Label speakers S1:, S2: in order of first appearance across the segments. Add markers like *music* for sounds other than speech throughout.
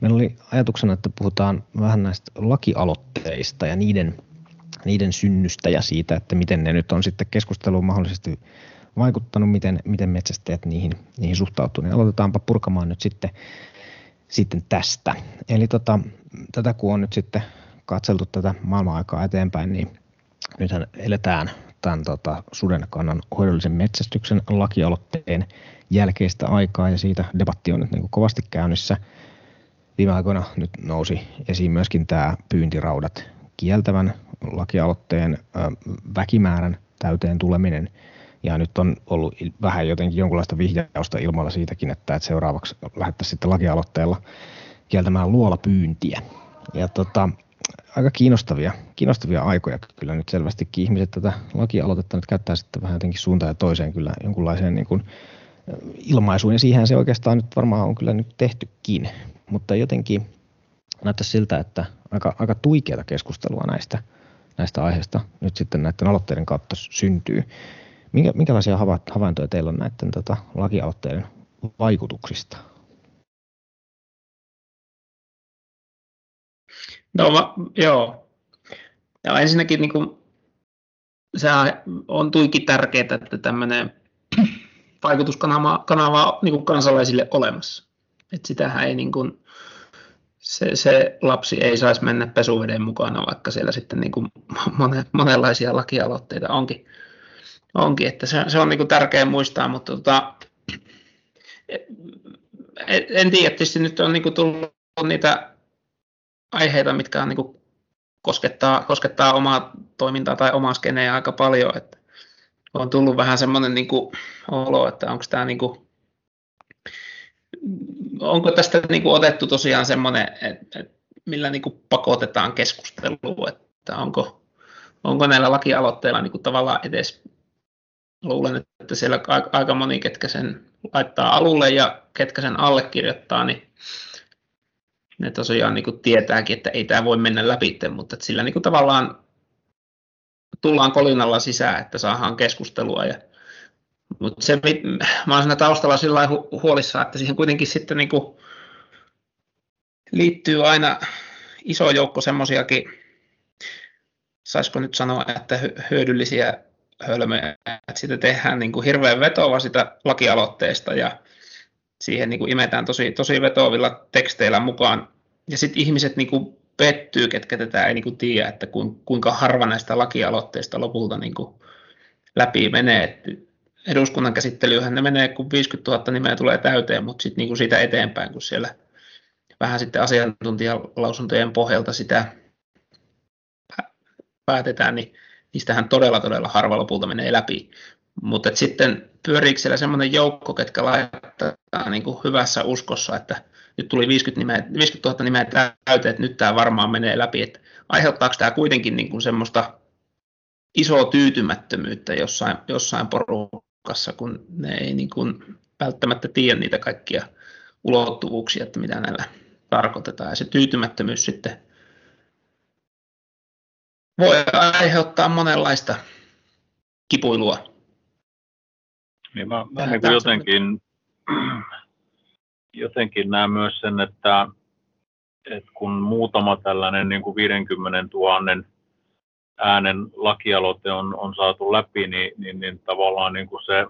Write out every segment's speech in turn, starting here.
S1: Meillä oli ajatuksena, että puhutaan vähän näistä lakialoitteista ja niiden, niiden synnystä ja siitä, että miten ne nyt on sitten keskusteluun mahdollisesti vaikuttanut, miten, miten metsästäjät niihin, niihin suhtautuu. Niin aloitetaanpa purkamaan nyt sitten, sitten tästä. Eli tota, tätä kun on nyt sitten katseltu tätä maailman-aikaa eteenpäin, niin nythän eletään tämän tota, suden kannan hoidollisen metsästyksen lakialoitteen jälkeistä aikaa ja siitä debatti on nyt niin kuin kovasti käynnissä. Viime aikoina nyt nousi esiin myöskin tämä pyyntiraudat kieltävän lakialoitteen väkimäärän täyteen tuleminen. Ja nyt on ollut vähän jotenkin jonkunlaista vihjausta ilmoilla siitäkin, että, että seuraavaksi lähdettäisiin sitten lakialoitteella kieltämään luolapyyntiä. Ja tota, aika kiinnostavia, kiinnostavia aikoja kyllä nyt selvästikin. Ihmiset tätä lakialoitetta nyt käyttää sitten vähän jotenkin suuntaan ja toiseen kyllä jonkunlaiseen niin kuin ilmaisuun. Ja siihen se oikeastaan nyt varmaan on kyllä nyt tehtykin. Mutta jotenkin näyttää siltä, että aika, aika tuikeata keskustelua näistä, näistä aiheista nyt sitten näiden aloitteiden kautta syntyy. Minkä, minkälaisia havaintoja teillä on näiden tota, lakialoitteiden vaikutuksista?
S2: No mä, joo. Ja ensinnäkin niin kuin, se on tuikin tärkeää, että tämmöinen *clears throat* vaikutuskanava kanava niin kuin kansalaisille olemassa. Et sitähän ei niin kuin, se, se, lapsi ei saisi mennä pesuveden mukana, vaikka siellä sitten niin kuin monen, monenlaisia lakialoitteita onkin. onkin että se, se on niin kuin tärkeä muistaa, mutta tota, en tiedä, tietysti nyt on niin kuin tullut niitä aiheita, mitkä on, niin kuin, koskettaa, koskettaa omaa toimintaa tai omaa skeneä aika paljon. Että on tullut vähän semmoinen niin kuin, olo, että onko tämä niin kuin, onko tästä niin kuin, otettu tosiaan semmoinen, että, että millä niin kuin, pakotetaan keskustelua, että onko, onko näillä lakialoitteilla niin kuin, tavallaan edes luulen, että siellä aika moni, ketkä sen laittaa alulle ja ketkä sen allekirjoittaa, niin ne tosiaan niin kuin tietääkin, että ei tämä voi mennä läpi, mutta että sillä niin kuin tavallaan tullaan kolinalla sisään, että saadaan keskustelua. Ja, mutta se, mä olen siinä taustalla sillä huolissa, että siihen kuitenkin sitten niin kuin liittyy aina iso joukko semmoisiakin, saisiko nyt sanoa, että hyödyllisiä hölmöjä, että sitä tehdään niin kuin hirveän vetova sitä lakialoitteesta ja siihen niin kuin imetään tosi, tosi vetovilla teksteillä mukaan. Ja sitten ihmiset niin kuin pettyy, ketkä tätä ei niin kuin tiedä, että kuinka harva näistä lakialoitteista lopulta niin kuin läpi menee. Eduskunnan käsittelyhän ne menee, kun 50 000 nimeä tulee täyteen, mutta sitten niin siitä eteenpäin, kun siellä vähän sitten asiantuntijalausuntojen pohjalta sitä päätetään, niin niistähän todella todella harva lopulta menee läpi. Mutta sitten pyöriikö siellä semmoinen joukko, ketkä laittaa niin kuin hyvässä uskossa, että nyt tuli 50, nimeä, 50 000 nimeä täyteen, että nyt tämä varmaan menee läpi. Että aiheuttaako tämä kuitenkin niin kuin semmoista isoa tyytymättömyyttä jossain, jossain porukassa, kun ne ei niin kuin välttämättä tiedä niitä kaikkia ulottuvuuksia, että mitä näillä tarkoitetaan. Ja se tyytymättömyys sitten voi aiheuttaa monenlaista kipuilua.
S3: Niin mä, mä niin kuin jotenkin, *clears throat* jotenkin näen myös sen, että, että kun muutama tällainen niin kuin 50 000 äänen lakialoite on, on saatu läpi, niin, niin, niin tavallaan niin kuin se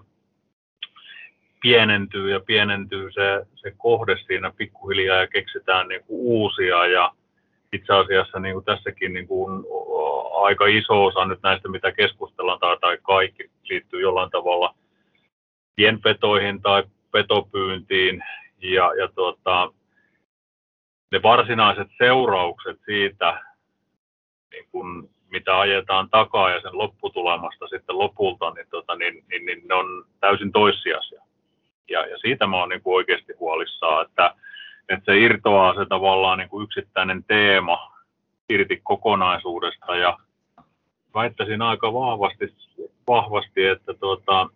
S3: pienentyy ja pienentyy se, se kohde siinä pikkuhiljaa ja keksitään niin kuin uusia. Ja itse asiassa niin kuin tässäkin niin kuin aika iso osa nyt näistä, mitä keskustellaan tai, tai kaikki liittyy jollain tavalla pienpetoihin tai petopyyntiin. Ja, ja tuota, ne varsinaiset seuraukset siitä, niin kun, mitä ajetaan takaa ja sen lopputulemasta sitten lopulta, niin, tota, niin, niin, niin ne on täysin toissijaisia. Ja, ja siitä mä oon niin kuin oikeasti huolissaan, että, että se irtoaa se tavallaan niin kuin yksittäinen teema irti kokonaisuudesta ja väittäisin aika vahvasti, vahvasti että tuota,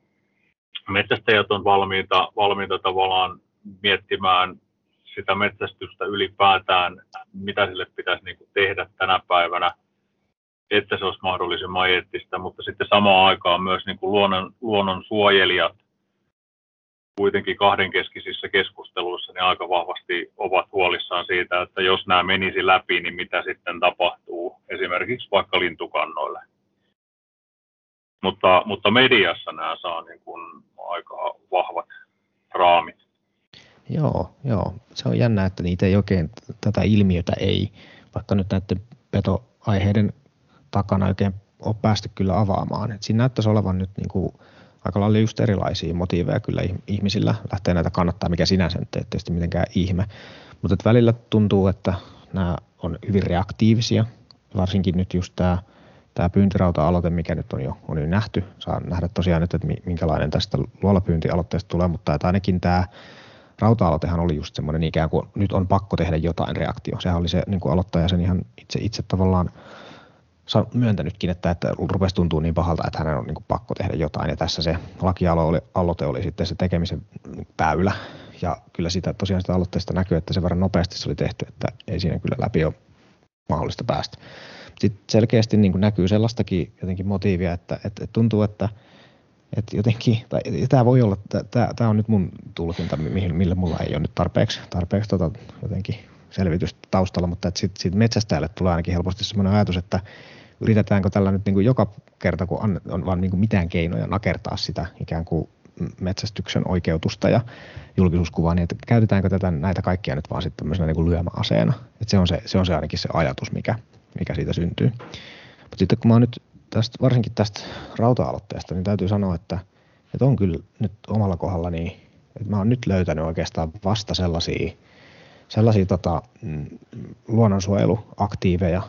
S3: metsästäjät on valmiita, valmiita tavallaan miettimään sitä metsästystä ylipäätään, mitä sille pitäisi niin kuin tehdä tänä päivänä, että se olisi mahdollisimman eettistä, mutta sitten samaan aikaan myös niin kuin luonnon, luonnon suojelijat kuitenkin kahdenkeskisissä keskusteluissa niin aika vahvasti ovat huolissaan siitä, että jos nämä menisi läpi, niin mitä sitten tapahtuu esimerkiksi vaikka lintukannoille. Mutta, mutta mediassa nämä saa niin kuin aika vahvat raamit.
S1: Joo, joo, se on jännä, että niitä ei oikein, tätä ilmiötä ei, vaikka nyt näiden petoaiheiden takana oikein ole päästy kyllä avaamaan. Et siinä näyttäisi olevan nyt niin kuin aika lailla just erilaisia motiiveja kyllä ihmisillä lähtee näitä kannattaa, mikä sinänsä nyt ei tietysti mitenkään ihme. Mutta välillä tuntuu, että nämä on hyvin reaktiivisia, varsinkin nyt just tämä tämä pyyntirauta-aloite, mikä nyt on jo, on jo nähty, saa nähdä tosiaan nyt, että minkälainen tästä luolapyyntialoitteesta tulee, mutta että ainakin tämä rauta-aloitehan oli just semmoinen ikään kuin nyt on pakko tehdä jotain reaktio. Sehän oli se niin kuin aloittaja sen ihan itse, itse tavallaan myöntänytkin, että, että rupesi tuntua niin pahalta, että hänen on niin kuin pakko tehdä jotain. Ja tässä se lakialoite oli sitten se tekemisen päylä. Ja kyllä sitä tosiaan sitä aloitteesta näkyy, että se verran nopeasti se oli tehty, että ei siinä kyllä läpi ole mahdollista päästä. Sitten selkeästi niin kuin näkyy sellaistakin jotenkin motiivia, että, että tuntuu, että, että jotenkin, tai tämä voi olla, tämä, on nyt mun tulkinta, millä mulla ei ole nyt tarpeeksi, tarpeeksi tota, jotenkin selvitystä taustalla, mutta että sitten sit metsästäjälle tulee ainakin helposti sellainen ajatus, että yritetäänkö tällä nyt niin kuin joka kerta, kun on vaan niin kuin mitään keinoja nakertaa sitä ikään kuin metsästyksen oikeutusta ja julkisuuskuvaa, niin että käytetäänkö tätä, näitä kaikkia nyt vaan sitten tämmöisenä niin kuin lyömäaseena. Että se, on se, se on se ainakin se ajatus, mikä, mikä siitä syntyy. Mutta sitten kun mä oon nyt tästä, varsinkin tästä rauta-aloitteesta, niin täytyy sanoa, että, että on kyllä nyt omalla kohdalla niin, että mä oon nyt löytänyt oikeastaan vasta sellaisia, sellaisia tota, mm, luonnonsuojeluaktiiveja,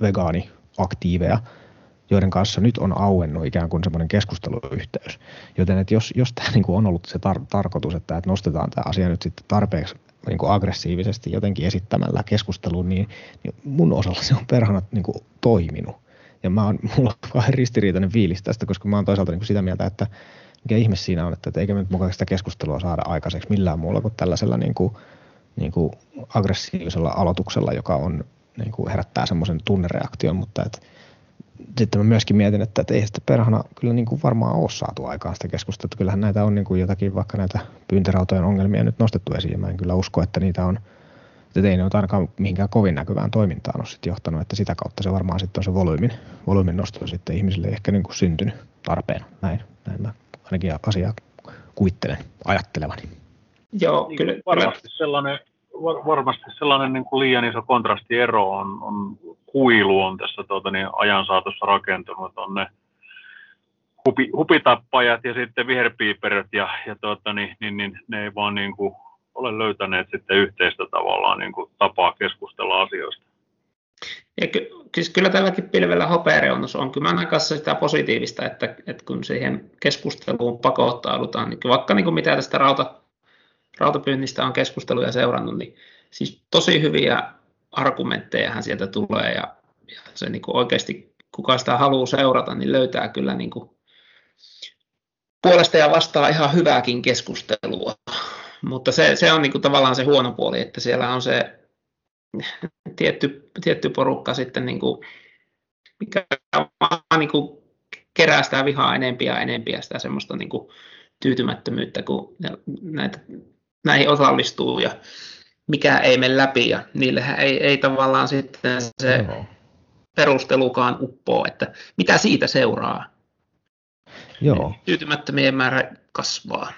S1: vegaaniaktiiveja, joiden kanssa nyt on auennut ikään kuin semmoinen keskusteluyhteys. Joten että jos, jos tämä niin kuin on ollut se tar- tarkoitus, että, että nostetaan tämä asia nyt sitten tarpeeksi niin kuin aggressiivisesti jotenkin esittämällä keskusteluun, niin, niin mun osalla se on perhana niin kuin toiminut. Ja mä oon, *laughs* mulla on vähän ristiriitainen fiilis tästä, koska mä oon toisaalta niin kuin sitä mieltä, että mikä ihme siinä on, että, eikä me nyt mukaan sitä keskustelua saada aikaiseksi millään muulla kuin tällaisella niin kuin, niin kuin aggressiivisella aloituksella, joka on, niin kuin herättää semmoisen tunnereaktion, mutta että sitten mä myöskin mietin, että, että ei sitä perhana kyllä niin kuin varmaan ole saatu aikaan sitä keskustelua. Kyllähän näitä on niin kuin jotakin vaikka näitä pyyntirautojen ongelmia nyt nostettu esiin. Mä en kyllä usko, että niitä on, että ei ne ole ainakaan mihinkään kovin näkyvään toimintaan ole sitten johtanut, että sitä kautta se varmaan sitten on se volyymin, volyymin nosto sitten ihmisille ehkä niin kuin syntynyt tarpeen. Näin, näin mä ainakin asiaa kuvittelen ajattelevani.
S2: Joo, kyllä.
S3: Varmasti sellainen, varmasti sellainen niin kuin liian iso kontrastiero on, on kuilu on tässä tuota, niin ajan saatossa rakentunut, on ne hupi, hupitappajat ja sitten viherpiiperöt ja, ja tuota, niin, niin, niin, ne ei vaan niin kuin ole löytäneet sitten yhteistä tavallaan niin kuin tapaa keskustella asioista.
S2: Ja ky- siis kyllä tälläkin pilvellä hopeareunus on kyllä aina kanssa sitä positiivista, että, että kun siihen keskusteluun pakottaudutaan, niin vaikka niin kuin mitä tästä rauta, rautapyynnistä on keskusteluja seurannut, niin siis tosi hyviä argumenttejahan sieltä tulee ja, ja se niin kuin oikeasti kuka sitä haluaa seurata, niin löytää kyllä niin kuin puolesta ja vastaan ihan hyvääkin keskustelua. Mutta se, se on niin kuin tavallaan se huono puoli, että siellä on se tietty, tietty porukka sitten, niin kuin, mikä vaan niin kuin kerää sitä vihaa enempiä ja enempiä sitä semmoista niin kuin tyytymättömyyttä, kun näitä, näihin osallistuu ja mikä ei mene läpi ja niillehän ei, ei tavallaan sitten se Joo. perustelukaan uppoo, että mitä siitä seuraa. Joo. Tyytymättömien määrä kasvaa.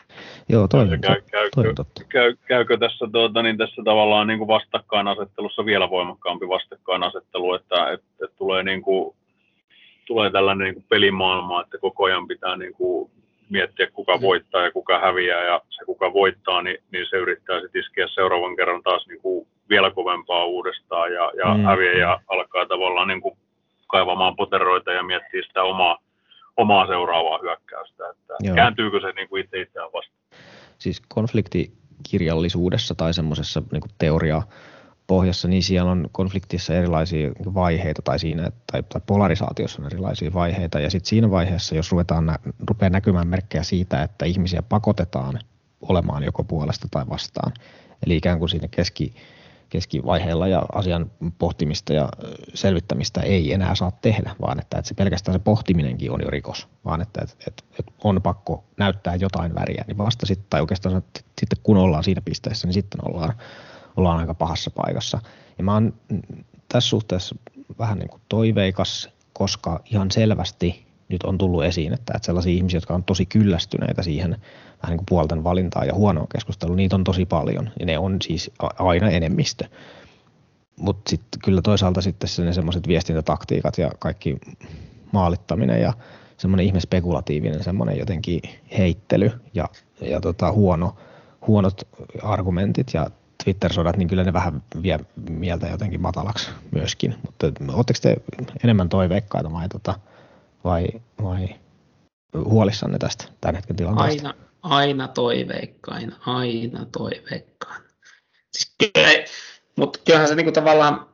S1: Joo, toi, käy,
S3: käykö, totta. Käy, käykö tässä, tuota, niin tässä tavallaan niin kuin vastakkainasettelussa vielä voimakkaampi vastakkainasettelu, että, että, että tulee, niin kuin, tulee tällainen niin kuin pelimaailma, että koko ajan pitää niin kuin miettiä, kuka voittaa ja kuka häviää, ja se kuka voittaa, niin, niin se yrittää sitten iskeä seuraavan kerran taas niin kuin vielä kovempaa uudestaan, ja, ja mm. häviäjä alkaa tavallaan niin kuin kaivamaan poteroita ja miettiä sitä omaa, omaa seuraavaa hyökkäystä, että Joo. kääntyykö se niin kuin itse itseään vastaan.
S1: Siis konfliktikirjallisuudessa tai semmoisessa niin teoriaa pohjassa, niin siellä on konfliktissa erilaisia vaiheita tai siinä, tai, tai polarisaatiossa on erilaisia vaiheita. Ja sitten siinä vaiheessa, jos ruvetaan, nä, rupeaa näkymään merkkejä siitä, että ihmisiä pakotetaan olemaan joko puolesta tai vastaan, eli ikään kuin siinä keski, keskivaiheella ja asian pohtimista ja selvittämistä ei enää saa tehdä, vaan että, että se pelkästään se pohtiminenkin on jo rikos, vaan että, että, että, että on pakko näyttää jotain väriä, niin vasta sitten, tai oikeastaan sitten kun ollaan siinä pisteessä, niin sitten ollaan, ollaan aika pahassa paikassa. Ja mä oon tässä suhteessa vähän niin kuin toiveikas, koska ihan selvästi nyt on tullut esiin, että, sellaisia ihmisiä, jotka on tosi kyllästyneitä siihen vähän niin kuin puolten valintaan ja huonoon keskusteluun, niitä on tosi paljon ja ne on siis aina enemmistö. Mutta sitten kyllä toisaalta sitten ne semmoiset viestintätaktiikat ja kaikki maalittaminen ja semmoinen ihme spekulatiivinen semmoinen jotenkin heittely ja, ja tota huono, huonot argumentit ja Twitter-sodat, niin kyllä ne vähän vie mieltä jotenkin matalaksi myöskin. Mutta oletteko te enemmän toiveikkaita vai, tota, vai, vai huolissanne tästä tämän hetken tilanteesta?
S2: Aina, aina toiveikkain, aina toiveikkain. Siis kyllä, mutta kyllähän se niinku tavallaan,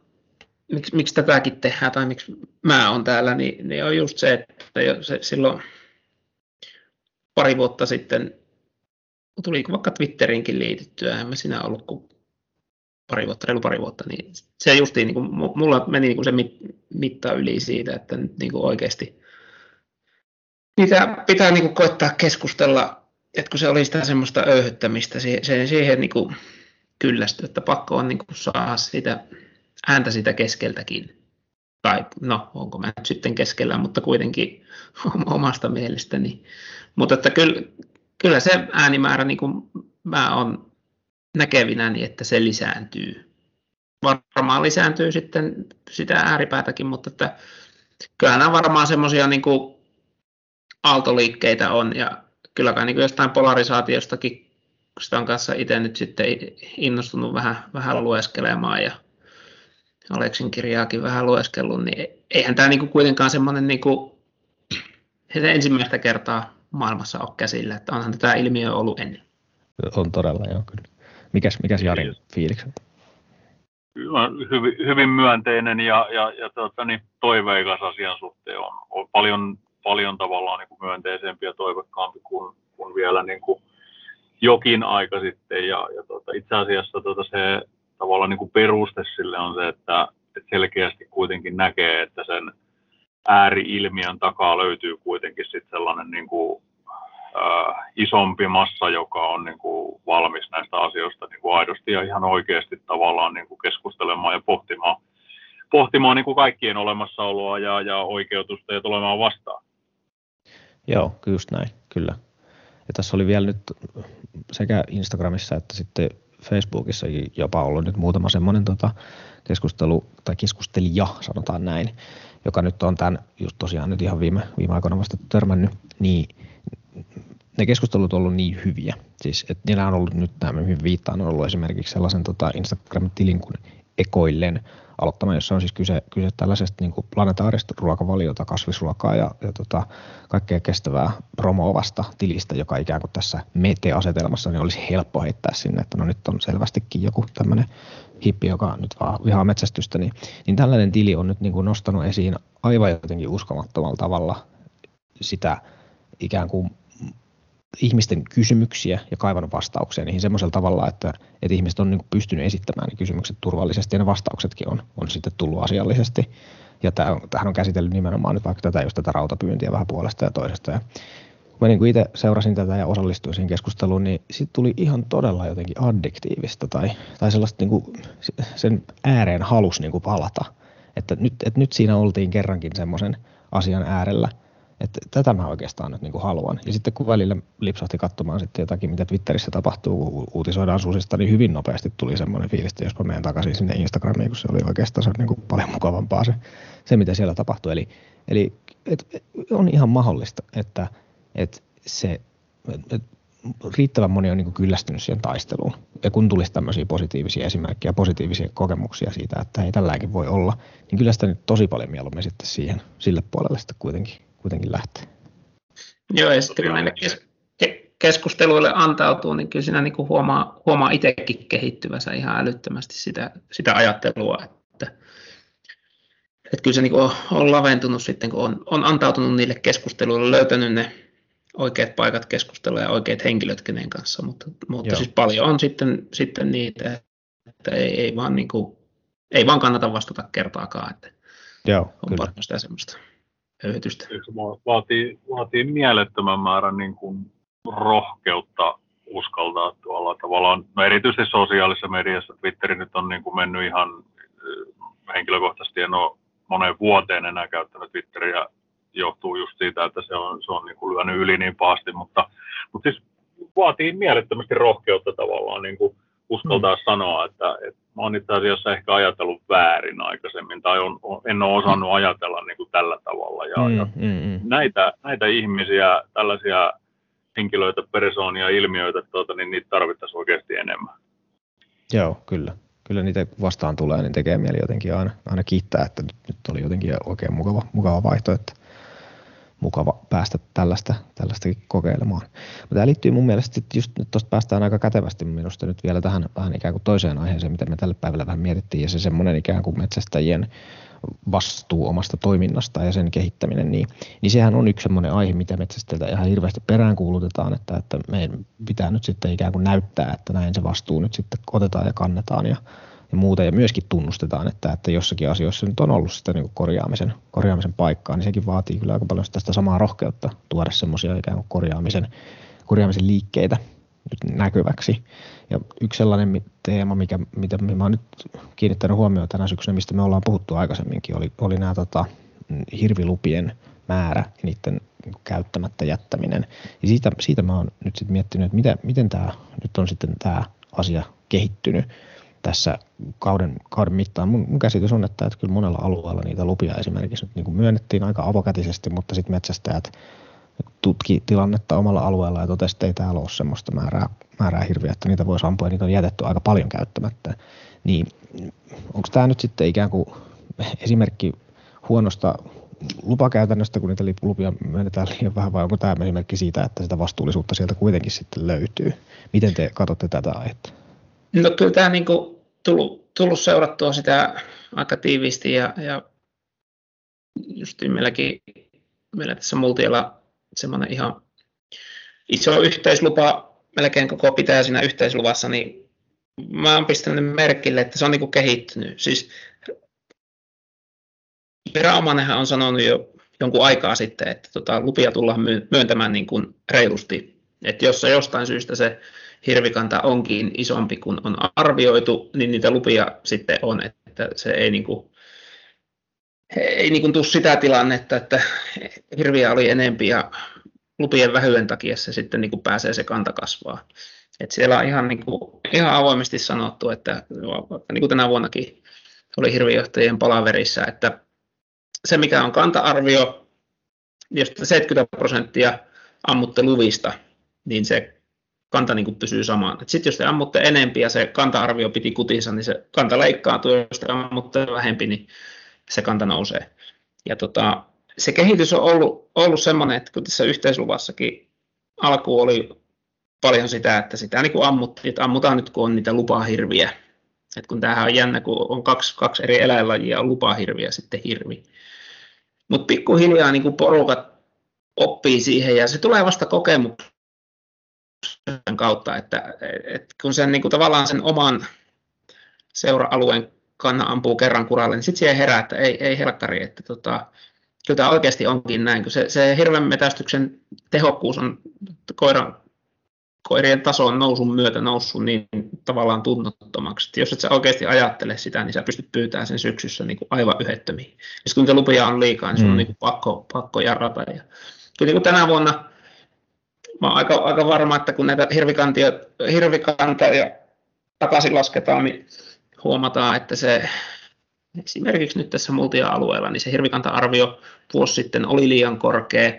S2: miksi, miksi tätäkin tehdään tai miksi mä oon täällä, niin, niin on just se, että jo se, silloin pari vuotta sitten tuli vaikka Twitterinkin liityttyä, en mä siinä ollut kuin pari vuotta, reilu pari vuotta, niin se justiin, niin kuin, mulla meni niin kuin se mit, mitta yli siitä, että nyt niin kuin oikeasti pitää, pitää niin kuin koittaa keskustella, että kun se oli sitä semmoista öyhyttämistä, siihen, siihen niin kuin kyllästy, että pakko on niin kuin saada sitä ääntä sitä keskeltäkin. Tai no, onko mä nyt sitten keskellä, mutta kuitenkin *laughs* omasta mielestäni. Mutta että kyllä, kyllä se äänimäärä, niin kuin mä oon näkevinäni, niin että se lisääntyy. Varmaan lisääntyy sitten sitä ääripäätäkin, mutta että kyllähän nämä varmaan semmoisia niin aaltoliikkeitä on ja kyllä kai niin jostain polarisaatiostakin, sitä on kanssa itse nyt sitten innostunut vähän, vähän lueskelemaan ja Aleksin kirjaakin vähän lueskellut, niin eihän tämä niin kuin kuitenkaan semmoinen niin kuin, *clears throat* ensimmäistä kertaa maailmassa ole käsillä, että onhan tätä ilmiö ollut ennen.
S1: On todella, joo kyllä. Mikäs, mikäs Jarin fiilikset?
S3: Hyvin, hyvin myönteinen ja, ja, ja tuota, niin, toiveikas asian suhteen on, on paljon, paljon tavallaan niin kuin myönteisempi ja toivekkaampi kuin, kuin vielä niin kuin jokin aika sitten. Ja, ja tuota, itse asiassa tuota, se tavallaan niin kuin peruste sille on se, että, että selkeästi kuitenkin näkee, että sen ääriilmiön takaa löytyy kuitenkin sitten sellainen niin kuin äh, isompi massa, joka on niin kuin valmis näistä asioista niin kuin aidosti ja ihan oikeasti tavallaan niin kuin keskustelemaan ja pohtimaan, pohtimaan niin kuin kaikkien olemassaoloa ja, ja oikeutusta ja tulemaan vastaan.
S1: Joo, just näin, kyllä. Ja tässä oli vielä nyt sekä Instagramissa että sitten Facebookissa jopa ollut nyt muutama semmoinen tota, keskustelu, tai keskustelija, sanotaan näin, joka nyt on tämän just tosiaan nyt ihan viime, viime aikoina vasta törmännyt, niin ne keskustelut on ollut niin hyviä. Siis, että niillä on ollut nyt, tämä hyvin viittaan, on ollut esimerkiksi sellaisen tota Instagram-tilin kuin Ekoillen aloittama, jossa on siis kyse, kyse tällaisesta niin planetaarista ruokavaliota, kasvisruokaa ja, ja tota, kaikkea kestävää promoovasta tilistä, joka ikään kuin tässä mete-asetelmassa niin olisi helppo heittää sinne, että no nyt on selvästikin joku tämmöinen hippi, joka nyt vaan vihaa metsästystä, niin, niin tällainen tili on nyt niin kuin nostanut esiin aivan jotenkin uskomattomalla tavalla sitä ikään kuin ihmisten kysymyksiä ja kaivannut vastauksia niihin semmoisella tavalla, että, että ihmiset on niin kuin pystynyt esittämään ne kysymykset turvallisesti ja ne vastauksetkin on, on sitten tullut asiallisesti. Ja tähän on käsitellyt nimenomaan nyt vaikka tätä, just tätä rautapyyntiä vähän puolesta ja toisesta. Ja kun mä niin kuin itse seurasin tätä ja osallistuin siihen keskusteluun, niin sitten tuli ihan todella jotenkin addiktiivista tai, tai sellaista niin kuin sen ääreen halus niin kuin palata. Että nyt, että nyt siinä oltiin kerrankin semmoisen asian äärellä – että tätä mä oikeastaan nyt niin kuin haluan. Ja sitten kun välillä lipsahti katsomaan sitten jotakin, mitä Twitterissä tapahtuu, kun uutisoidaan susista, niin hyvin nopeasti tuli semmoinen fiilis, että jospa menen takaisin sinne Instagramiin, kun se oli oikeastaan se niin kuin paljon mukavampaa se, se, mitä siellä tapahtui. Eli, eli et, on ihan mahdollista, että et se, et, riittävän moni on niin kuin kyllästynyt siihen taisteluun. Ja kun tulisi tämmöisiä positiivisia esimerkkejä, positiivisia kokemuksia siitä, että ei tälläkin voi olla, niin kyllä sitä nyt tosi paljon mieluummin sitten siihen, sille puolelle sitten kuitenkin kuitenkin lähtee.
S2: Joo, ja sitten kun näille kes- keskusteluille antautuu, niin kyllä siinä niin kuin huomaa, huomaa itsekin kehittyvänsä ihan älyttömästi sitä, sitä ajattelua, että, että kyllä se niin on, on laventunut sitten, kun on, on antautunut niille keskusteluille, löytänyt ne oikeat paikat keskustella ja oikeat henkilöt kenen kanssa, mutta, mutta siis paljon on sitten, sitten niitä, että ei, ei, vaan, niin kuin, ei vaan kannata vastata kertaakaan, että
S1: Joo,
S2: on
S1: kyllä.
S2: paljon sitä semmoista höyhytystä.
S3: Se vaatii, vaatii mielettömän määrän niin kuin rohkeutta uskaltaa tuolla tavallaan, no erityisesti sosiaalisessa mediassa, Twitteri nyt on niin kuin mennyt ihan äh, henkilökohtaisesti, en ole moneen vuoteen enää käyttänyt Twitteriä, johtuu just siitä, että se on, se on niin kuin lyönyt yli niin pahasti, mutta, mutta siis vaatii mielettömästi rohkeutta tavallaan niin kuin uskaltaa mm. sanoa, että, että mä oon itse asiassa ehkä ajatellut väärin aikaisemmin, tai on, on, en ole osannut ajatella niin kuin tällä tavalla. Ja, mm, ja mm, mm. Näitä, näitä ihmisiä, tällaisia henkilöitä, persoonia, ilmiöitä, tuota, niin niitä tarvittaisiin oikeasti enemmän.
S1: Joo, kyllä. Kyllä niitä vastaan tulee, niin tekee mieli jotenkin aina, aina kiittää, että nyt, nyt oli jotenkin oikein mukava, mukava vaihto, että mukava päästä tällaista, tällaistakin kokeilemaan. Mutta tämä liittyy mun mielestä, että just nyt tuosta päästään aika kätevästi minusta nyt vielä tähän vähän ikään kuin toiseen aiheeseen, mitä me tällä päivällä vähän mietittiin, ja se semmoinen ikään kuin metsästäjien vastuu omasta toiminnasta ja sen kehittäminen, niin, niin sehän on yksi semmoinen aihe, mitä metsästäjiltä ihan hirveästi peräänkuulutetaan, että, että meidän pitää nyt sitten ikään kuin näyttää, että näin se vastuu nyt sitten otetaan ja kannetaan ja, ja muuta. Ja myöskin tunnustetaan, että, että jossakin asioissa nyt on ollut sitä niin korjaamisen, korjaamisen paikkaa, niin sekin vaatii kyllä aika paljon sitä samaa rohkeutta tuoda semmoisia ikään kuin korjaamisen, korjaamisen liikkeitä nyt näkyväksi. Ja yksi sellainen teema, mikä, mitä mä oon nyt kiinnittänyt huomioon tänä syksynä, mistä me ollaan puhuttu aikaisemminkin, oli, oli nämä tota, hirvilupien määrä ja niiden käyttämättä jättäminen. Ja siitä, siitä mä oon nyt sitten miettinyt, että miten, miten tämä nyt on sitten tämä asia kehittynyt tässä kauden, kauden mittaan. Mun, mun käsitys on, että, että kyllä monella alueella niitä lupia esimerkiksi nyt niin kuin myönnettiin aika avokätisesti, mutta sitten metsästäjät tutki tilannetta omalla alueella ja totesi, että ei täällä ole semmoista määrää, määrää hirviä, että niitä voisi ampua ja niitä on jätetty aika paljon käyttämättä. Niin onko tämä nyt sitten ikään kuin esimerkki huonosta lupakäytännöstä, kun niitä lupia myönnetään liian vähän, vai onko tämä esimerkki siitä, että sitä vastuullisuutta sieltä kuitenkin sitten löytyy? Miten te katsotte tätä aihetta?
S2: No kyllä tämä niin tullut, tullut seurattua sitä aika tiiviisti ja, ja just meilläkin meillä tässä Multialla semmoinen ihan iso yhteislupa, melkein koko pitää siinä yhteisluvassa, niin mä oon pistänyt merkille, että se on niin kehittynyt. Siis viraomainenhan on sanonut jo jonkun aikaa sitten, että tota, lupia tullaan myöntämään niin kuin reilusti. Että jos se jostain syystä se hirvikanta onkin isompi kuin on arvioitu, niin niitä lupia sitten on, että se ei niin kuin, ei niin kuin tule sitä tilannetta, että hirviä oli enempi ja lupien vähyen takia se sitten niin kuin pääsee se kanta kasvaa. Et siellä on ihan, niin kuin, ihan avoimesti sanottu, että niin kuin tänä vuonnakin oli hirvijohtajien palaverissa, että se mikä on kanta-arvio, jos 70 prosenttia ammutte luvista, niin se kanta niin kuin pysyy samaan. Sitten jos te ammutte enempi ja se kanta-arvio piti kutinsa, niin se kanta leikkaantuu, jos te ammutte vähempi, niin se kanta nousee. Ja tota, se kehitys on ollut, ollut semmoinen, että kun tässä yhteisluvassakin alku oli paljon sitä, että sitä niin kuin ammuttiin, että ammutaan nyt kun on niitä lupahirviä. Et kun tämähän on jännä, kun on kaksi, kaksi eri eläinlajia, on ja sitten hirvi. Mutta pikkuhiljaa niin kuin porukat oppii siihen ja se tulee vasta kokemuksen kautta, että, että kun sen niin kuin tavallaan sen oman seura-alueen kanna ampuu kerran kuralle, niin sitten siihen herää, että ei, ei helkkari, että tota, kyllä tämä oikeasti onkin näin, kun se, se hirven metästyksen tehokkuus on koiran, koirien tason nousun myötä noussut niin tavallaan tunnottomaksi. Että jos et sä oikeasti ajattele sitä, niin sä pystyt pyytämään sen syksyssä niin kuin aivan yhettömiin. Ja kun niitä lupia on liikaa, niin sun mm. on niin kuin pakko, pakko jarrata. Ja kyllä niin kuin tänä vuonna mä oon aika, aika varma, että kun näitä hirvikantia, hirvikantoja takaisin lasketaan, niin huomataan, että se esimerkiksi nyt tässä multia-alueella, niin se hirvikanta-arvio vuosi sitten oli liian korkea,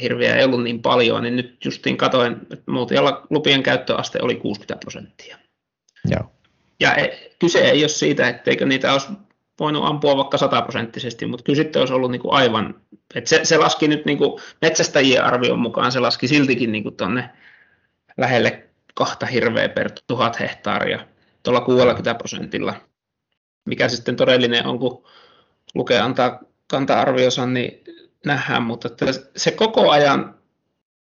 S2: hirviä ei ollut niin paljon, niin nyt justiin katoin, että multialla lupien käyttöaste oli 60 prosenttia.
S1: Joo.
S2: Ja e, kyse ei ole siitä, etteikö niitä olisi voinut ampua vaikka sataprosenttisesti, mutta kyllä sitten olisi ollut niin kuin aivan, että se, se laski nyt niin kuin metsästäjien arvion mukaan, se laski siltikin niin tuonne lähelle kahta hirveä per tuhat hehtaaria tuolla 60 prosentilla. Mikä sitten todellinen on, kun lukee antaa kanta-arvionsa, niin nähdään, mutta että se koko ajan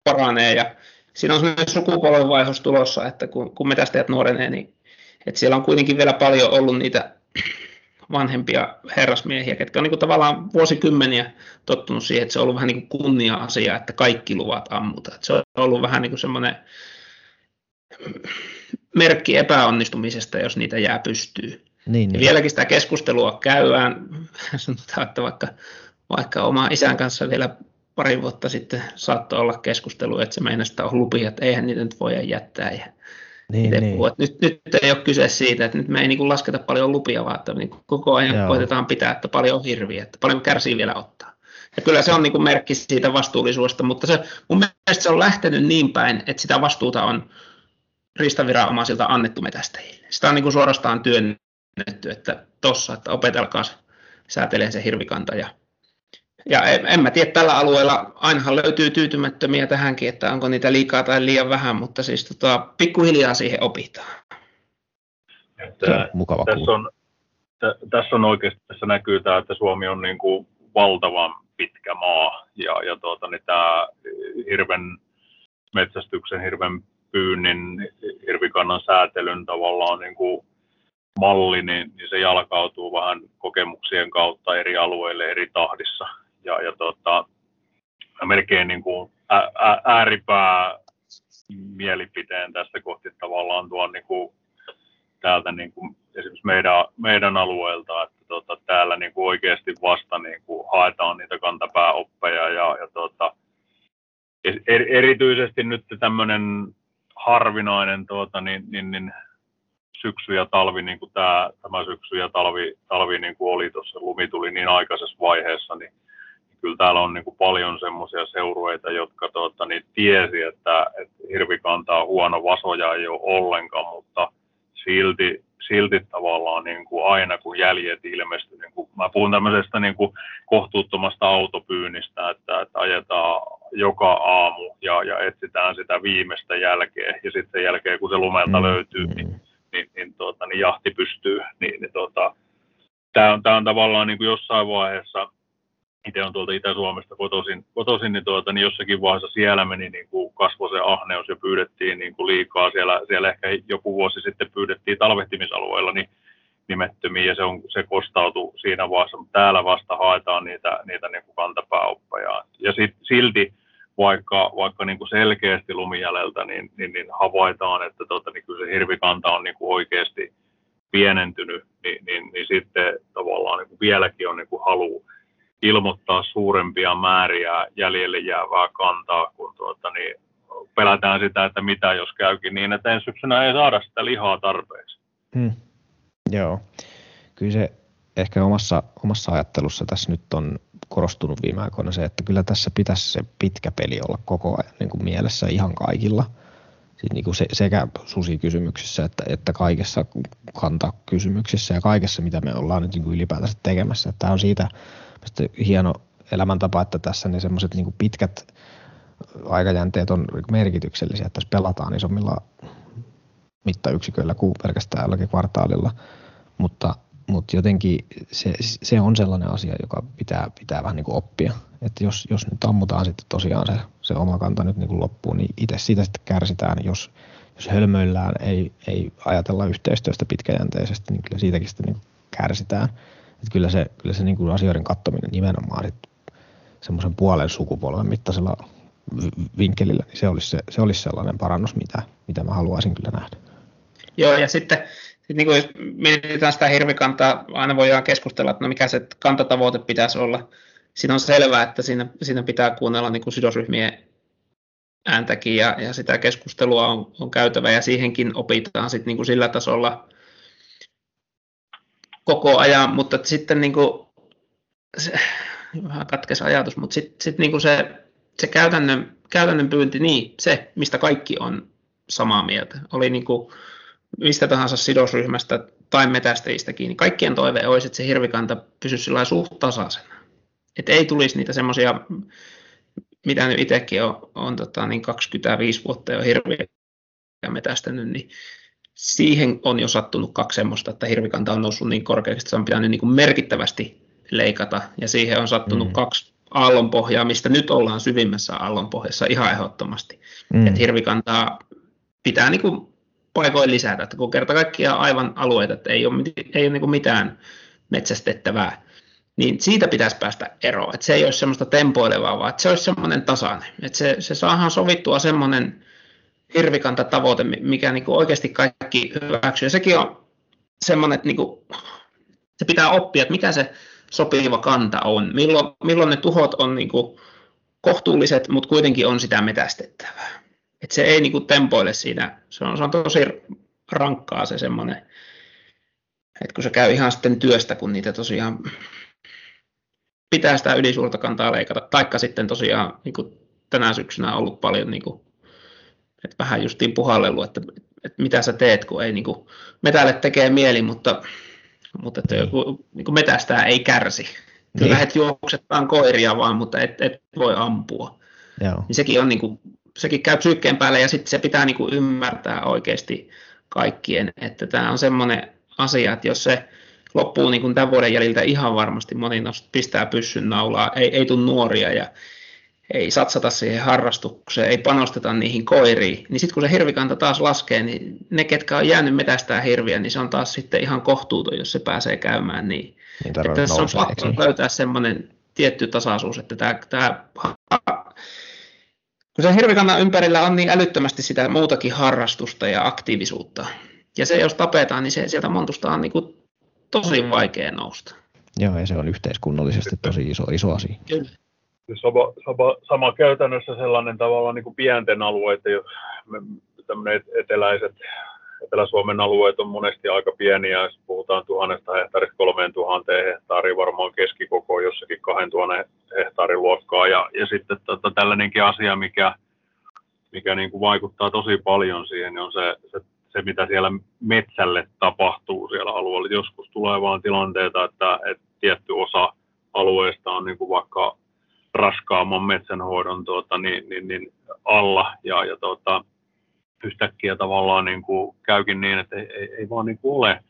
S2: paranee ja siinä on sellainen sukupolvenvaihos tulossa, että kun, kun metästäjät nuorenee, niin Et siellä on kuitenkin vielä paljon ollut niitä vanhempia herrasmiehiä, ketkä on niin kuin tavallaan vuosikymmeniä tottunut siihen, että se on ollut vähän niin kuin kunnia-asia, että kaikki luvat ammutaan. se on ollut vähän niin kuin semmoinen merkki epäonnistumisesta, jos niitä jää pystyy. Niin, niin. Vieläkin sitä keskustelua käydään, sanotaan, että vaikka, vaikka oma isän kanssa vielä pari vuotta sitten saattoi olla keskustelu, että se meinasi on lupia, että eihän niitä nyt voi jättää. Ja niin, niin. Nyt, nyt ei ole kyse siitä, että nyt me ei niin kuin lasketa paljon lupia, vaan että niin koko ajan Joo. koitetaan pitää, että paljon on hirviä, että paljon kärsii vielä ottaa. Ja kyllä se on niin kuin merkki siitä vastuullisuudesta, mutta se, mun mielestä se on lähtenyt niin päin, että sitä vastuuta on riistaviranomaisilta annettu metästäjille. Sitä on niin kuin suorastaan työnnetty, että tossa, että opetelkaa säätelee se hirvikanta ja ja en, en mä tiedä, tällä alueella ainahan löytyy tyytymättömiä tähänkin, että onko niitä liikaa tai liian vähän, mutta siis tota, pikkuhiljaa siihen opitaan.
S3: Että, mukava tässä, on, t- tässä on oikeasti, tässä näkyy tämä, että Suomi on niin kuin valtavan pitkä maa ja, ja tuota, niin tämä hirven metsästyksen, hirven pyynnin, hirvikannan säätelyn tavallaan niin kuin malli, niin, niin se jalkautuu vähän kokemuksien kautta eri alueille eri tahdissa ja, ja tota, melkein niin kuin ä, ä, ääripää mielipiteen tässä kohti tavallaan tuon niin kuin täältä niin kuin esimerkiksi meidän, meidän alueelta, että tota, täällä niin kuin oikeasti vasta niin kuin haetaan niitä kantapääoppeja ja, ja tota, er, erityisesti nyt tämmöinen harvinainen tuota, niin, niin, niin syksy ja talvi, niin kuin tämä, tämä syksy ja talvi, talvi niin kuin oli tuossa, lumi tuli niin aikaisessa vaiheessa, niin kyllä täällä on niin kuin paljon semmoisia seurueita, jotka tuota, niin tiesi, että, että hirvikanta on huono, vasoja ei ole ollenkaan, mutta silti, silti tavallaan niin kuin aina kun jäljet ilmestyy, niin kuin, mä puhun tämmöisestä niin kuin kohtuuttomasta autopyynnistä, että, että ajetaan joka aamu ja, ja etsitään sitä viimeistä jälkeä. Ja sitten sen jälkeen kun se lumelta mm. löytyy, niin, niin, niin, tuota, niin jahti pystyy, niin, niin tuota, tämä on, on tavallaan niin kuin jossain vaiheessa itse on tuolta Itä-Suomesta kotoisin, kotoisin niin, tuota, niin jossakin vaiheessa siellä meni niin kuin kasvo se ahneus ja pyydettiin niin kuin liikaa. Siellä, siellä ehkä joku vuosi sitten pyydettiin talvehtimisalueella niin nimettömiä ja se, on, se kostautui siinä vaiheessa, mutta täällä vasta haetaan niitä, niitä niin kuin kantapääoppeja. Ja sit, silti vaikka, vaikka niin kuin selkeästi lumijäljeltä, niin, niin, niin havaitaan, että tota, niin kyllä se hirvikanta on niin kuin oikeasti pienentynyt, niin, niin, niin sitten tavallaan niin kuin vieläkin on niin kuin halu ilmoittaa suurempia määriä jäljelle jäävää kantaa, kun tuota, niin pelätään sitä, että mitä jos käykin niin, että ensi syksynä ei saada sitä lihaa tarpeeksi. Hmm.
S1: Joo, kyllä se ehkä omassa, omassa ajattelussa tässä nyt on korostunut viime aikoina se, että kyllä tässä pitäisi se pitkä peli olla koko ajan niin kuin mielessä ihan kaikilla. Siis niin kuin se, sekä susikysymyksissä että, että kaikessa kantakysymyksissä ja kaikessa, mitä me ollaan nyt niin kuin ylipäätänsä tekemässä. Tämä on siitä hieno elämäntapa, että tässä ne semmoiset niin pitkät aikajänteet on merkityksellisiä, että tässä pelataan isommilla mittayksiköillä kuin pelkästään jollakin kvartaalilla, mutta, mutta jotenkin se, se, on sellainen asia, joka pitää, pitää vähän niin kuin oppia. Että jos, jos nyt ammutaan sitten tosiaan se, se oma kanta nyt niin kuin loppuun, niin itse siitä sitten kärsitään. Jos, jos hölmöillään, ei, ei ajatella yhteistyöstä pitkäjänteisesti, niin kyllä siitäkin sitten niin kärsitään. Että kyllä se, kyllä se niin kuin asioiden katsominen nimenomaan semmoisen puolen sukupolven mittaisella vinkkelillä, niin se olisi, se, se olisi sellainen parannus, mitä, mitä mä haluaisin kyllä nähdä.
S2: Joo, ja sitten sit niin kuin jos mietitään sitä hirvikantaa, aina voidaan keskustella, että no mikä se kantatavoite pitäisi olla. Siinä on selvää, että siinä, siinä pitää kuunnella niin kuin sidosryhmien ääntäkin ja, ja sitä keskustelua on, on käytävä ja siihenkin opitaan sit niin kuin sillä tasolla – koko ajan, mutta sitten niin kuin, se, vähän katkesi ajatus, mutta sitten sit niin se, se käytännön, käytännön pyynti, niin se, mistä kaikki on samaa mieltä, oli niin kuin mistä tahansa sidosryhmästä tai metästäjistäkin, niin kaikkien toive olisi, että se hirvikanta pysyisi suht tasaisena. Että ei tulisi niitä semmoisia, mitä nyt itsekin on, on tota, niin 25 vuotta jo hirviä metästänyt, niin siihen on jo sattunut kaksi semmoista, että hirvikanta on noussut niin korkeaksi, että se on pitänyt niin kuin merkittävästi leikata, ja siihen on sattunut mm. kaksi aallonpohjaa, mistä nyt ollaan syvimmässä aallonpohjassa ihan ehdottomasti. Mm. Että hirvikantaa pitää niin kuin paikoin lisätä, että kun kerta kaikkiaan aivan alueita, että ei ole, ei ole niin mitään metsästettävää, niin siitä pitäisi päästä eroon, että se ei ole semmoista tempoilevaa, vaan että se olisi semmoinen tasainen, että se, se saadaan sovittua semmoinen hirvikantatavoite, mikä niin kuin oikeasti kaikki hyväksyy, ja sekin on semmoinen, että niin kuin, se pitää oppia, että mikä se sopiva kanta on, milloin, milloin ne tuhot on niin kuin kohtuulliset, mutta kuitenkin on sitä metästettävää. Et se ei niin kuin tempoile siinä, se on, se on tosi rankkaa se semmoinen, että kun se käy ihan sitten työstä, kun niitä tosiaan pitää sitä ylisuurta kantaa leikata, taikka sitten tosiaan niin kuin tänä syksynä on ollut paljon niin kuin, että vähän justiin puhallellut, että, että mitä sä teet, kun ei niin kuin, metälle tekee mieli, mutta, mutta että joku niin kuin metästää ei kärsi. Niin. et juoksettaan koiria vaan, mutta et, et voi ampua. Joo. Niin sekin, on, niin kuin, sekin käy psyykkeen päälle ja sitten se pitää niin kuin ymmärtää oikeasti kaikkien, että tämä on semmoinen asia, että jos se loppuu niin kuin tämän vuoden jäljiltä ihan varmasti moni pistää pyssyn naulaa, ei, ei tule nuoria ja ei satsata siihen harrastukseen, ei panosteta niihin koiriin, niin sitten kun se hirvikanta taas laskee, niin ne, ketkä on jäänyt metästää hirviä, niin se on taas sitten ihan kohtuuton, jos se pääsee käymään niin. niin että tässä on pakko löytää semmoinen tietty tasaisuus, että tämä, tämä kun se hirvikannan ympärillä on niin älyttömästi sitä muutakin harrastusta ja aktiivisuutta, ja se jos tapetaan, niin se sieltä montusta on niin kuin tosi vaikea nousta.
S1: Joo, ja se on yhteiskunnallisesti tosi iso, iso asia.
S3: Kyllä. Sama, sama, sama käytännössä sellainen tavalla niin kuin pienten alueiden, tämmöinen eteläiset, Etelä-Suomen alueet on monesti aika pieniä, jos puhutaan tuhannesta hehtaarista kolmeen tuhanteen hehtaariin, varmaan keskikoko jossakin 2000 hehtaarin luokkaa. Ja, ja sitten tota, tällainenkin asia, mikä, mikä niin kuin vaikuttaa tosi paljon siihen, niin on se, se se, mitä siellä metsälle tapahtuu siellä alueella. Joskus tulee vaan tilanteita, että, että tietty osa alueesta on niin kuin vaikka raskaamman metsänhoidon tuota, niin, niin, niin alla. Ja, ja tuota, yhtäkkiä tavallaan niin kuin käykin niin, että ei, ei, ei vaan niin kuin ole,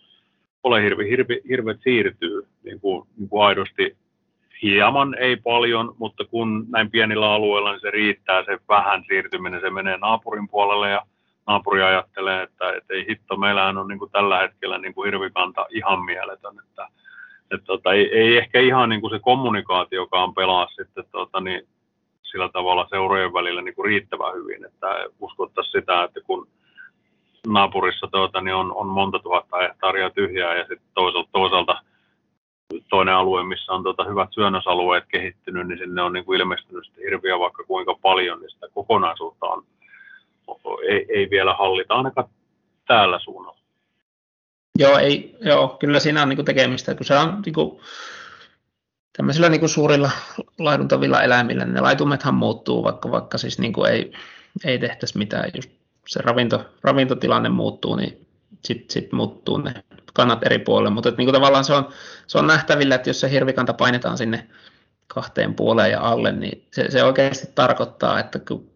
S3: ole hirvi, hirvi, hirvet siirtyy. Niin kuin, niin kuin aidosti hieman, ei paljon, mutta kun näin pienillä alueilla, niin se riittää se vähän siirtyminen, se menee naapurin puolelle ja naapuri ajattelee, että, että ei hitto, meillähän on niin kuin tällä hetkellä niin kuin hirvikanta ihan mieletön, että, että tota, ei, ei, ehkä ihan niin kuin se kommunikaatiokaan pelaa sitten tota, niin, sillä tavalla seurojen välillä niin kuin riittävän hyvin, että uskottaisiin sitä, että kun naapurissa tuota, niin on, on monta tuhatta hehtaaria tyhjää ja sitten toisaalta, toisaalta toinen alue, missä on tuota, hyvät syönnösalueet kehittynyt, niin sinne on niin kuin ilmestynyt hirviä vaikka kuinka paljon, niin sitä kokonaisuutta on ei, ei vielä hallita ainakaan täällä suunnalla.
S2: Joo, ei, joo kyllä siinä on niin tekemistä, kun se on niin kuin, tämmöisillä niin kuin suurilla laiduntavilla eläimillä, niin ne laitumethan muuttuu, vaikka, vaikka siis niin kuin ei, ei tehtäisi mitään, just se ravinto, ravintotilanne muuttuu, niin sitten sit muuttuu ne kannat eri puolille, mutta niin kuin tavallaan se on, se on nähtävillä, että jos se hirvikanta painetaan sinne kahteen puoleen ja alle, niin se, se oikeasti tarkoittaa, että kun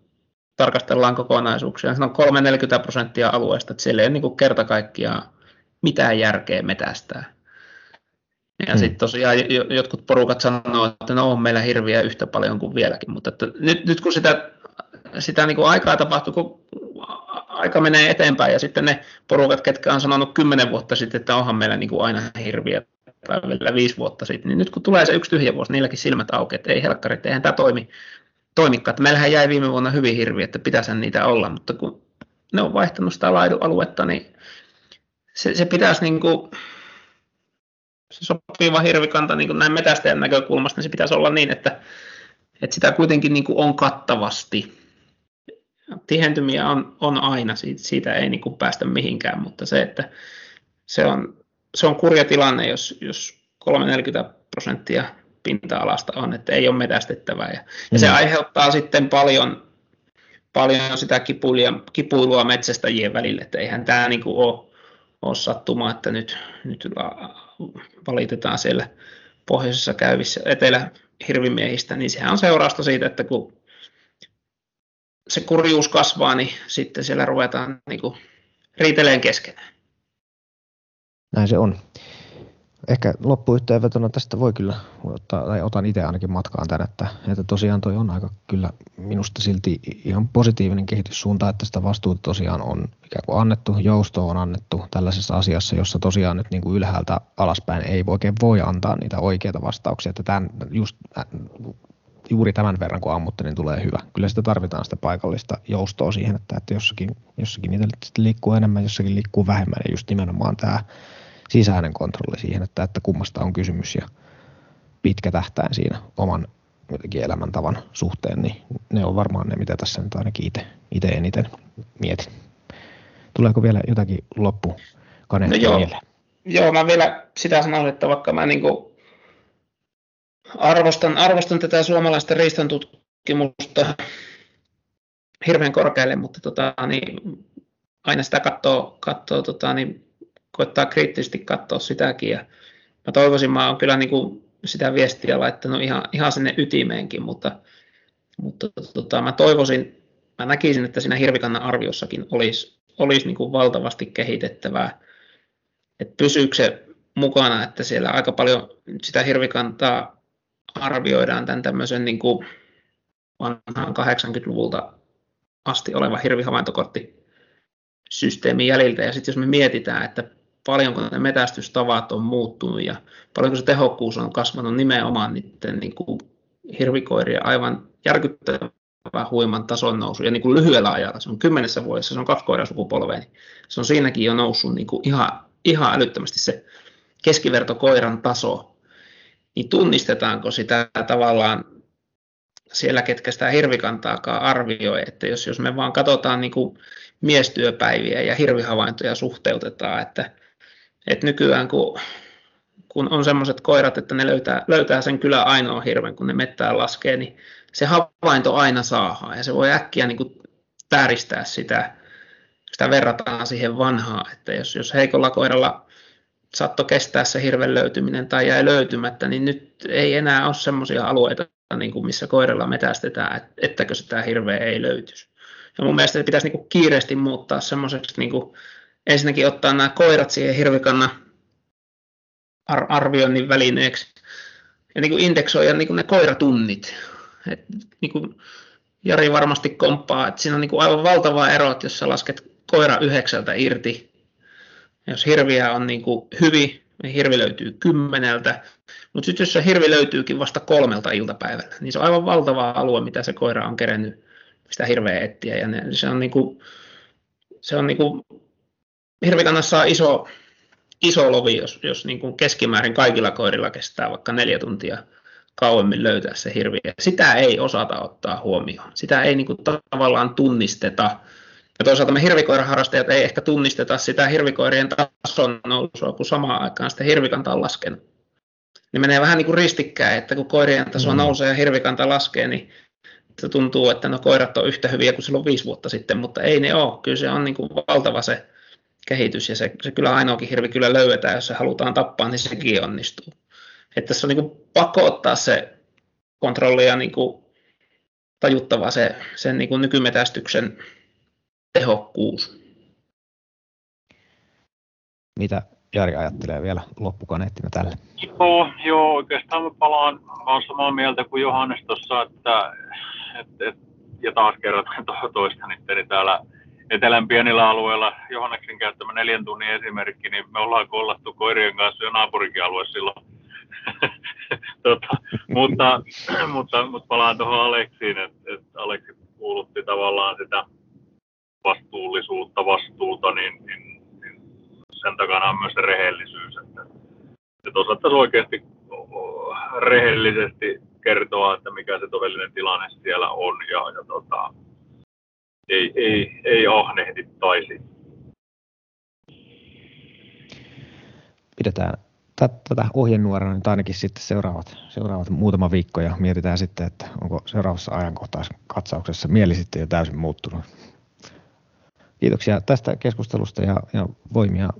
S2: tarkastellaan kokonaisuuksia, se on 3-40 prosenttia alueesta, että siellä ei ole niin kerta kaikkiaan mitään järkeä metästää. Ja hmm. sitten tosiaan jotkut porukat sanoo, että no on meillä hirviä yhtä paljon kuin vieläkin, mutta että nyt, nyt kun sitä, sitä niin kuin aikaa tapahtuu, kun aika menee eteenpäin ja sitten ne porukat, ketkä on sanonut kymmenen vuotta sitten, että onhan meillä niin kuin aina hirviä tai vielä viisi vuotta sitten, niin nyt kun tulee se yksi tyhjä vuosi, niilläkin silmät aukeaa, että ei helkkarit, eihän tämä toimi toimikkaat. Meillähän jäi viime vuonna hyvin hirvi, että pitäisi niitä olla, mutta kun ne on vaihtanut sitä laidualuetta, niin se, se pitäisi niin kuin, se sopiva hirvikanta niin kuin näin metästäjän näkökulmasta, niin se pitäisi olla niin, että, että sitä kuitenkin niin kuin on kattavasti. Tihentymiä on, on aina, siitä, siitä ei niin kuin päästä mihinkään, mutta se, että se on, se on kurja tilanne, jos, jos 3-40 prosenttia pinta-alasta on, että ei ole metästettävää. Ja, ja se mm. aiheuttaa sitten paljon, paljon sitä kipuilua, kipuilua metsästäjien välille, että eihän tämä niin kuin ole, ole sattuma, että nyt, nyt valitetaan siellä pohjoisessa käyvissä etelä-hirvimiehistä, niin sehän on seurausta siitä, että kun se kurjuus kasvaa, niin sitten siellä ruvetaan niin kuin riiteleen keskenään.
S1: Näin se on. Ehkä loppuyhteenvetona tästä voi kyllä ottaa, tai otan itse ainakin matkaan tämän, että, että tosiaan toi on aika kyllä minusta silti ihan positiivinen kehityssuunta, että sitä vastuuta tosiaan on ikään kuin annettu, jousto on annettu tällaisessa asiassa, jossa tosiaan nyt niin kuin ylhäältä alaspäin ei oikein voi antaa niitä oikeita vastauksia, että tämän, just juuri tämän verran kun ammutte, niin tulee hyvä. Kyllä sitä tarvitaan sitä paikallista joustoa siihen, että, että jossakin, jossakin niitä liikkuu enemmän, jossakin liikkuu vähemmän ja just nimenomaan tämä sisäinen kontrolli siihen, että, että kummasta on kysymys ja pitkä tähtäin siinä oman elämäntavan suhteen, niin ne on varmaan ne, mitä tässä nyt ainakin itse, itse eniten mietin. Tuleeko vielä jotakin loppu no
S2: joo. mieleen? Joo, mä vielä sitä sanoisin, että vaikka mä niin arvostan, arvostan tätä suomalaista riistan tutkimusta hirveän korkealle, mutta tota, niin, aina sitä katsoo, katsoo tota, niin, koittaa kriittisesti katsoa sitäkin. Ja mä toivoisin, mä oon kyllä niin kuin sitä viestiä laittanut ihan, ihan sinne ytimeenkin, mutta, mutta tota, mä toivoisin, mä näkisin, että siinä hirvikannan arviossakin olisi, olisi niin kuin valtavasti kehitettävää. Että pysyykö se mukana, että siellä aika paljon sitä hirvikantaa arvioidaan tämän tämmöisen niin kuin vanhan 80-luvulta asti oleva hirvihavaintokortti systeemin jäljiltä. Ja sitten jos me mietitään, että paljonko ne metästystavat on muuttunut ja paljonko se tehokkuus on kasvanut nimenomaan niiden niin kuin hirvikoirien aivan järkyttävän huiman tason nousu. Ja niin kuin lyhyellä ajalla, se on kymmenessä vuodessa, se on kaksi koiraa sukupolvea, niin se on siinäkin jo noussut niin kuin ihan, ihan älyttömästi se keskivertokoiran taso, niin tunnistetaanko sitä tavallaan siellä, ketkä sitä hirvikantaakaan arvioi, että jos, jos me vaan katsotaan niin kuin miestyöpäiviä ja hirvihavaintoja suhteutetaan, että et nykyään kun, kun on semmoiset koirat, että ne löytää, löytää sen kyllä ainoa hirven, kun ne mettään laskee, niin se havainto aina saadaan ja se voi äkkiä niin kuin tääristää sitä, sitä verrataan siihen vanhaan, että jos, jos heikolla koiralla saatto kestää se hirven löytyminen tai jäi löytymättä, niin nyt ei enää ole semmoisia alueita, niin kuin missä koiralla metästetään, että, ettäkö sitä hirveä ei löytyisi. Ja mun mielestä se pitäisi niin kuin kiireesti muuttaa semmoiseksi niin kuin ensinnäkin ottaa nämä koirat siihen hirvikannan ar- arvioinnin välineeksi ja niin kuin indeksoida niin kuin ne koiratunnit. Et niin kuin Jari varmasti komppaa, että siinä on niin kuin aivan valtava ero, että jos sä lasket koira yhdeksältä irti, jos hirviä on niin kuin hyvin, niin hirvi löytyy kymmeneltä, mutta sitten jos hirvi löytyykin vasta kolmelta iltapäivällä, niin se on aivan valtava alue, mitä se koira on kerennyt sitä hirveä etsiä. Ja ne, se on, niin kuin, se on niin kuin hirvikannassa on iso, iso lovi, jos, jos niin kuin keskimäärin kaikilla koirilla kestää vaikka neljä tuntia kauemmin löytää se hirvi. Sitä ei osata ottaa huomioon. Sitä ei niin kuin tavallaan tunnisteta. Ja toisaalta me hirvikoiraharrastajat ei ehkä tunnisteta sitä hirvikoirien tason nousua, kun samaan aikaan sitä hirvikanta on laskenut. Niin menee vähän niin kuin ristikkäin, että kun koirien taso mm. nousee ja hirvikanta laskee, niin se tuntuu, että no koirat on yhtä hyviä kuin silloin viisi vuotta sitten, mutta ei ne ole. Kyllä se on niin kuin valtava se kehitys ja se, se kyllä ainoakin hirvi kyllä löydetään, jos se halutaan tappaa, niin sekin onnistuu. Että tässä on niin kuin pakko ottaa se kontrolli ja niin kuin tajuttava se, sen niin kuin nykymetästyksen tehokkuus.
S1: Mitä Jari ajattelee vielä loppukaneettina tälle?
S3: Joo, joo oikeastaan mä palaan olen samaa mieltä kuin Johannes tuossa, että, että, että ja taas kerrotaan toista niin täällä etelän pienillä alueilla Johanneksen käyttämä neljän tunnin esimerkki, niin me ollaan kollattu koirien kanssa jo naapurikin alue silloin. *laughs* tota, mutta, mutta, mutta, palaan tuohon Aleksiin, että, että Aleksi kuulutti tavallaan sitä vastuullisuutta, vastuuta, niin, niin, niin sen takana on myös se rehellisyys. Että, että osattaisiin oikeasti rehellisesti kertoa, että mikä se todellinen tilanne siellä on ja, ja tota, ei, ei, ei ahnehdittaisi.
S1: Pidetään tätä ohjenuorana nyt ainakin sitten seuraavat, seuraavat muutama viikko ja mietitään sitten, että onko seuraavassa ajankohtaiskatsauksessa mieli sitten jo täysin muuttunut. Kiitoksia tästä keskustelusta ja, ja voimia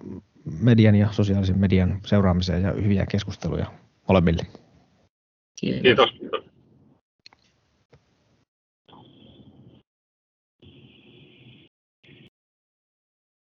S1: median ja sosiaalisen median seuraamiseen ja hyviä keskusteluja molemmille.
S3: Kiitos. Kiitos.